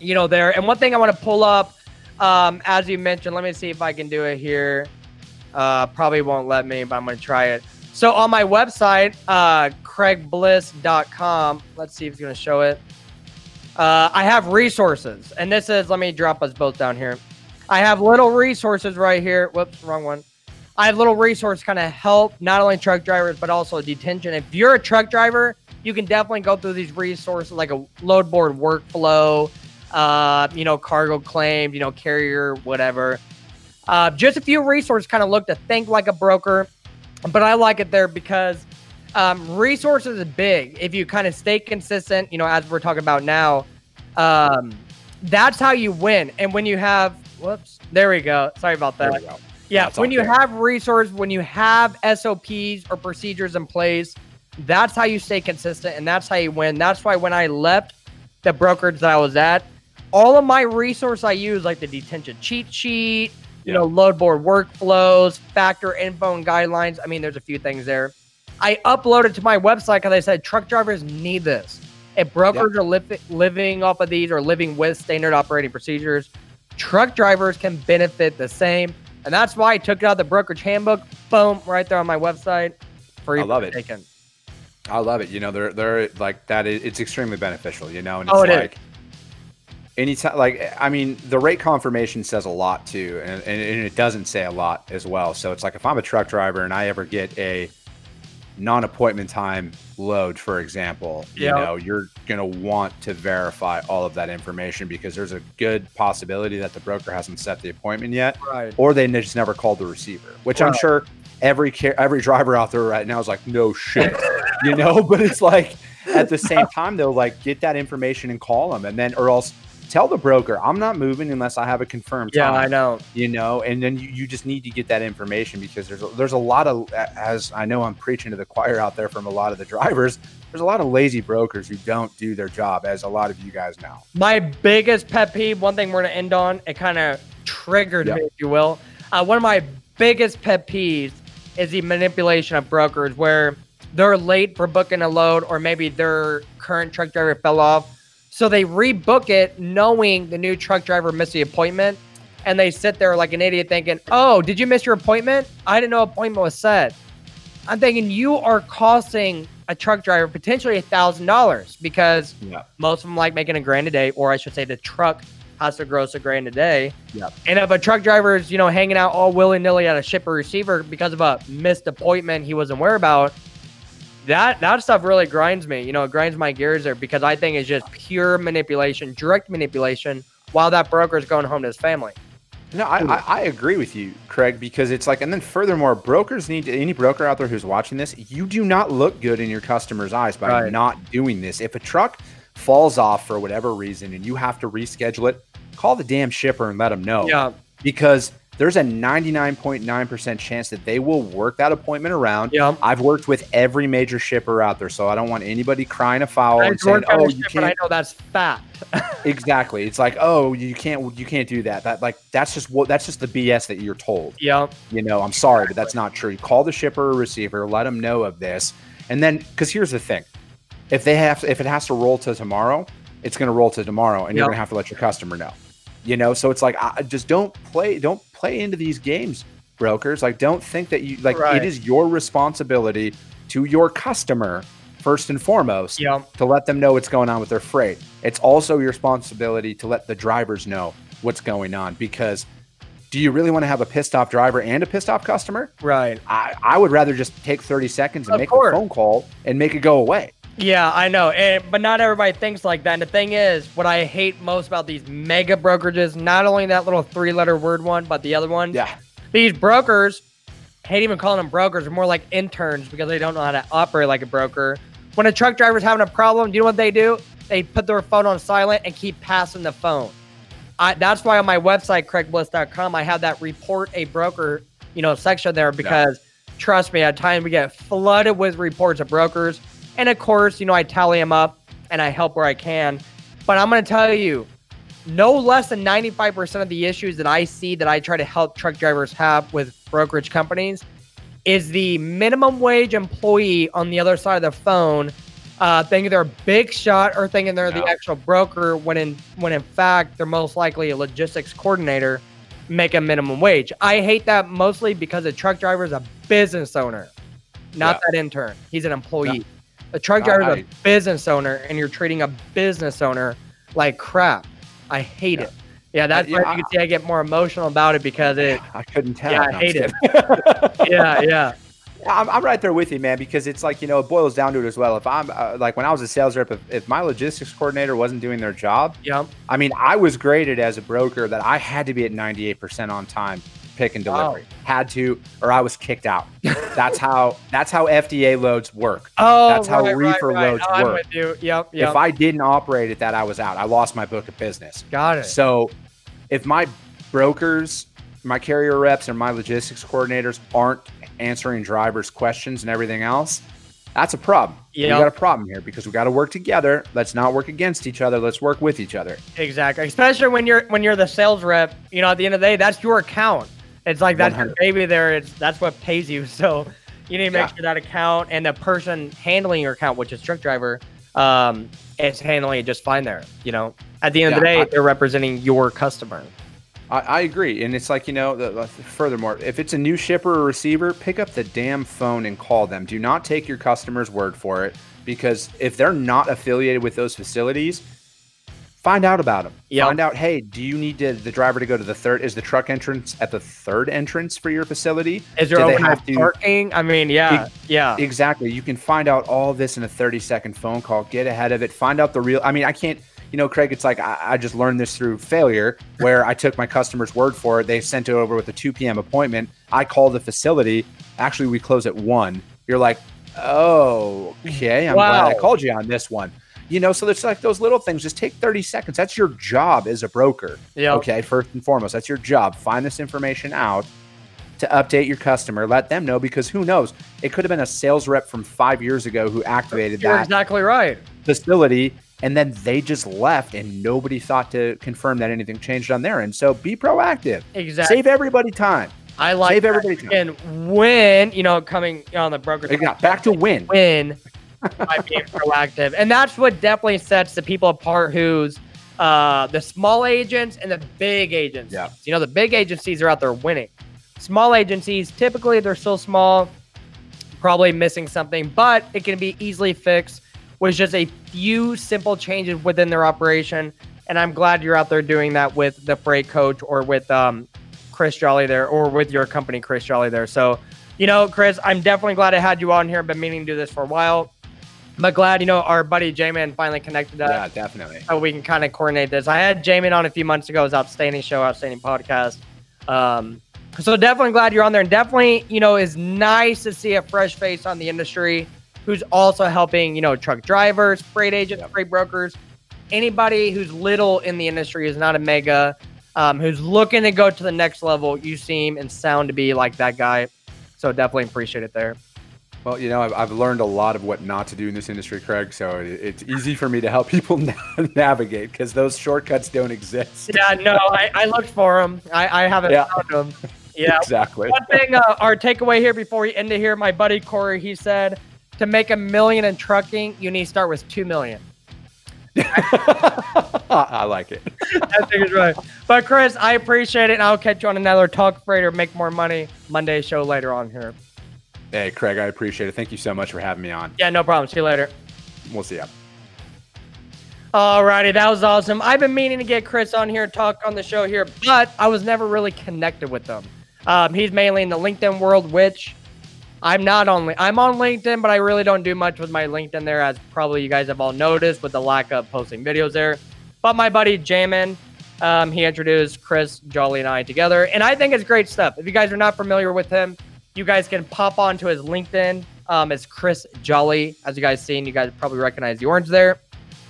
you know, there. And one thing I want to pull up, um, as you mentioned, let me see if I can do it here. Uh, probably won't let me, but I'm going to try it. So on my website, uh, craigbliss.com, let's see if it's going to show it. Uh, I have resources, and this is, let me drop us both down here. I have little resources right here. Whoops, wrong one. I have little resource kind of help not only truck drivers, but also detention. If you're a truck driver, you can definitely go through these resources like a load board workflow, uh, you know, cargo claims, you know, carrier, whatever. Uh, just a few resources kind of look to think like a broker, but I like it there because um, resources is big. If you kind of stay consistent, you know, as we're talking about now, um, that's how you win. And when you have, whoops, there we go. Sorry about that. Yeah, that's when you fair. have resources, when you have SOPs or procedures in place, that's how you stay consistent and that's how you win. That's why when I left the brokerage that I was at, all of my resource I use, like the detention cheat sheet, you know, load board workflows, factor info and guidelines. I mean, there's a few things there. I uploaded to my website because I said truck drivers need this. If brokers are li- living off of these or living with standard operating procedures, truck drivers can benefit the same. And that's why I took it out of the brokerage handbook. Boom, right there on my website. Free I love it. Taken. I love it. You know, they're they're like that. It's extremely beneficial. You know, and oh, it's oh, like. Is anytime like i mean the rate confirmation says a lot too and, and, it doesn't say a lot as well so it's like if i'm a truck driver and i ever get a non-appointment time load for example you know you're going to want to verify all of that information because there's a good possibility that the broker hasn't set the appointment yet right. or they just never called the receiver which right. i'm sure every every driver out there right now is like no shit you know but it's like at the same time though like get that information and call them and then or else tell the broker I'm not moving unless I have a confirmed. Yeah, I know. You know, and then you, you just need to get that information because there's a, there's a lot of as I know I'm preaching to the choir out there from a lot of the drivers. There's a lot of lazy brokers who don't do their job, as a lot of you guys know. My biggest pet peeve, one thing we're gonna end on, it kind of triggered yep. me, if you will. Uh, one of my biggest pet peeves is the manipulation of brokers where they're late for booking a load or maybe their current truck driver fell off so they rebook it knowing the new truck driver missed the appointment. And they sit there like an idiot thinking, oh, did you miss your appointment? I didn't know appointment was set. I'm thinking you are costing a truck driver potentially a thousand dollars because yeah. most of them like making a grand a day, or I should say the truck has to gross a grand a day. Yep. And if a truck driver is, you know, hanging out all willy nilly at a shipper receiver because of a missed appointment he wasn't aware about, that that stuff really grinds me. You know, it grinds my gears there because I think it's just pure manipulation, direct manipulation, while that broker is going home to his family. No, I, I, I, agree with you, Craig, because it's like, and then furthermore, brokers need to, any broker out there who's watching this, you do not look good in your customer's eyes by right. not doing this. If a truck falls off for whatever reason and you have to reschedule it, call the damn shipper and let them know. Yeah. Because there's a 99.9% chance that they will work that appointment around. Yeah. I've worked with every major shipper out there, so I don't want anybody crying a foul and saying, "Oh, you can't." I know that's fat. exactly. It's like, "Oh, you can't you can't do that." That like that's just what that's just the BS that you're told. Yeah. You know, I'm sorry, but that's not true. You call the shipper or receiver, let them know of this. And then cuz here's the thing. If they have if it has to roll to tomorrow, it's going to roll to tomorrow and yep. you're going to have to let your customer know. You know, so it's like I, just don't play don't play into these games, brokers. Like don't think that you like right. it is your responsibility to your customer first and foremost yep. to let them know what's going on with their freight. It's also your responsibility to let the drivers know what's going on because do you really want to have a pissed off driver and a pissed off customer? Right. I, I would rather just take 30 seconds and of make course. a phone call and make it go away. Yeah, I know. And, but not everybody thinks like that. And the thing is, what I hate most about these mega brokerages, not only that little three letter word one, but the other one. Yeah. These brokers, hate even calling them brokers, are more like interns because they don't know how to operate like a broker. When a truck driver's having a problem, do you know what they do? They put their phone on silent and keep passing the phone. I, that's why on my website, craigbliss.com, I have that report a broker, you know, section there because yeah. trust me, at times we get flooded with reports of brokers and of course, you know, I tally them up and I help where I can. But I'm going to tell you, no less than 95% of the issues that I see that I try to help truck drivers have with brokerage companies is the minimum wage employee on the other side of the phone uh, thinking they're a big shot or thinking they're no. the actual broker when in when in fact they're most likely a logistics coordinator make a minimum wage. I hate that mostly because a truck driver is a business owner, not yeah. that intern. He's an employee. A truck driver is a business owner, and you're treating a business owner like crap. I hate yeah. it. Yeah, that's uh, yeah, why you can see I get more emotional about it because it. I couldn't tell. Yeah, I hate it. yeah, yeah. I'm, I'm, right there with you, man, because it's like, you know, it boils down to it as well. If I'm uh, like when I was a sales rep, if, if, my logistics coordinator wasn't doing their job, yeah. I mean, I was graded as a broker that I had to be at 98% on time pick and delivery. Oh. Had to, or I was kicked out. That's how that's how FDA loads work. Oh, that's how right, reefer right, right. loads oh, work. I'm with you. Yep, yep. If I didn't operate at that, I was out. I lost my book of business. Got it. So if my brokers, my carrier reps, and my logistics coordinators aren't answering drivers' questions and everything else, that's a problem. Yep. We got a problem here because we got to work together. Let's not work against each other. Let's work with each other. Exactly. Especially when you're when you're the sales rep. You know, at the end of the day, that's your account. It's like that's 100. your baby there. It's that's what pays you. So you need to make yeah. sure that account and the person handling your account, which is truck driver, um, is handling it just fine there. You know, at the end yeah, of the day, I, they're representing your customer. I, I, agree, and it's like you know. The, furthermore, if it's a new shipper or receiver, pick up the damn phone and call them. Do not take your customer's word for it, because if they're not affiliated with those facilities, find out about them. Yep. Find out, hey, do you need to, the driver to go to the third? Is the truck entrance at the third entrance for your facility? Is there open to, parking? I mean, yeah, yeah, exactly. You can find out all this in a thirty second phone call. Get ahead of it. Find out the real. I mean, I can't you know, Craig, it's like I, I, just learned this through failure where I took my customer's word for it. They sent it over with a 2 p.m. appointment. I call the facility. Actually, we close at 1. You're like, oh, okay. I'm wow. glad I called you on this one. You know, so there's like those little things. Just take 30 seconds. That's your job as a broker. Yeah. Okay. First and foremost, that's your job. Find this information out to update your customer. Let them know because who knows? It could have been a sales rep from five years ago who activated You're that. exactly right. Facility and then they just left and nobody thought to confirm that anything changed on their end. So be proactive. Exactly. Save everybody time. I like save everybody time. And when you know coming on the broker, yeah, back to win. Win by being proactive, and that's what definitely sets the people apart. Who's uh, the small agents and the big agencies. Yeah. You know, the big agencies are out there winning. Small agencies, typically they're still small, probably missing something, but it can be easily fixed with just a few simple changes within their operation. And I'm glad you're out there doing that with the freight coach or with um, Chris Jolly there or with your company, Chris Jolly there. So, you know, Chris, I'm definitely glad I had you on here. I've been meaning to do this for a while. But glad, you know, our buddy Jamin finally connected us. Yeah, definitely. So we can kind of coordinate this. I had Jamin on a few months ago. It was outstanding show, outstanding podcast. Um, so definitely glad you're on there. And definitely, you know, is nice to see a fresh face on the industry who's also helping, you know, truck drivers, freight agents, yep. freight brokers, anybody who's little in the industry is not a mega, um, who's looking to go to the next level. You seem and sound to be like that guy. So definitely appreciate it there. Well, you know, I've, I've learned a lot of what not to do in this industry, Craig. So it's easy for me to help people navigate because those shortcuts don't exist. Yeah, no, I, I looked for them. I, I haven't yeah. found them. Yeah, exactly. One thing, uh, our takeaway here before we end it here, my buddy Corey, he said, to make a million in trucking, you need to start with two million. I like it. I think it's right. But Chris, I appreciate it, and I'll catch you on another Talk Freighter Make More Money Monday show later on here. Hey, Craig, I appreciate it. Thank you so much for having me on. Yeah, no problem. See you later. We'll see ya. Alrighty, that was awesome. I've been meaning to get Chris on here, talk on the show here, but I was never really connected with him. Um, he's mainly in the LinkedIn world, which I'm not on. I'm on LinkedIn, but I really don't do much with my LinkedIn there, as probably you guys have all noticed with the lack of posting videos there. But my buddy Jamin, um, he introduced Chris Jolly and I together, and I think it's great stuff. If you guys are not familiar with him, you guys can pop onto his LinkedIn. Um, it's Chris Jolly, as you guys seen. You guys probably recognize the orange there.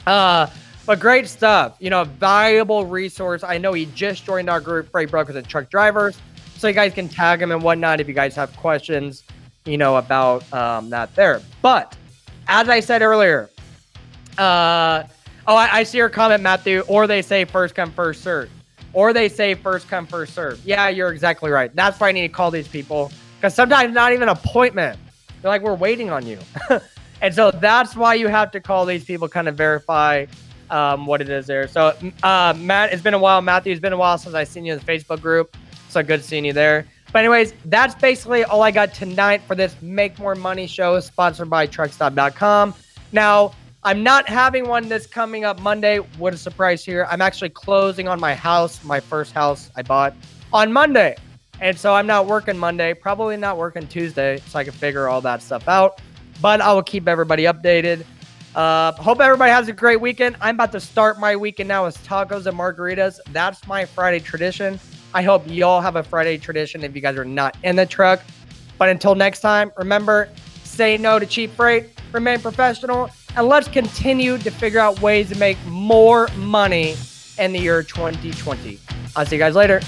Uh, but great stuff. You know, valuable resource. I know he just joined our group, Freight Brokers and Truck Drivers, so you guys can tag him and whatnot if you guys have questions you know, about um, that there. But as I said earlier, uh, oh, I, I see your comment, Matthew, or they say first come, first serve. Or they say first come, first serve. Yeah, you're exactly right. That's why I need to call these people because sometimes not even appointment. They're like, we're waiting on you. and so that's why you have to call these people, kind of verify um, what it is there. So, uh, Matt, it's been a while. Matthew, it's been a while since I've seen you in the Facebook group. So good seeing you there. But anyways, that's basically all I got tonight for this Make More Money show sponsored by truckstop.com. Now, I'm not having one this coming up Monday. What a surprise here. I'm actually closing on my house, my first house I bought on Monday. And so I'm not working Monday, probably not working Tuesday, so I can figure all that stuff out. But I will keep everybody updated. Uh, hope everybody has a great weekend. I'm about to start my weekend now with tacos and margaritas. That's my Friday tradition. I hope y'all have a Friday tradition if you guys are not in the truck. But until next time, remember say no to cheap freight, remain professional, and let's continue to figure out ways to make more money in the year 2020. I'll see you guys later.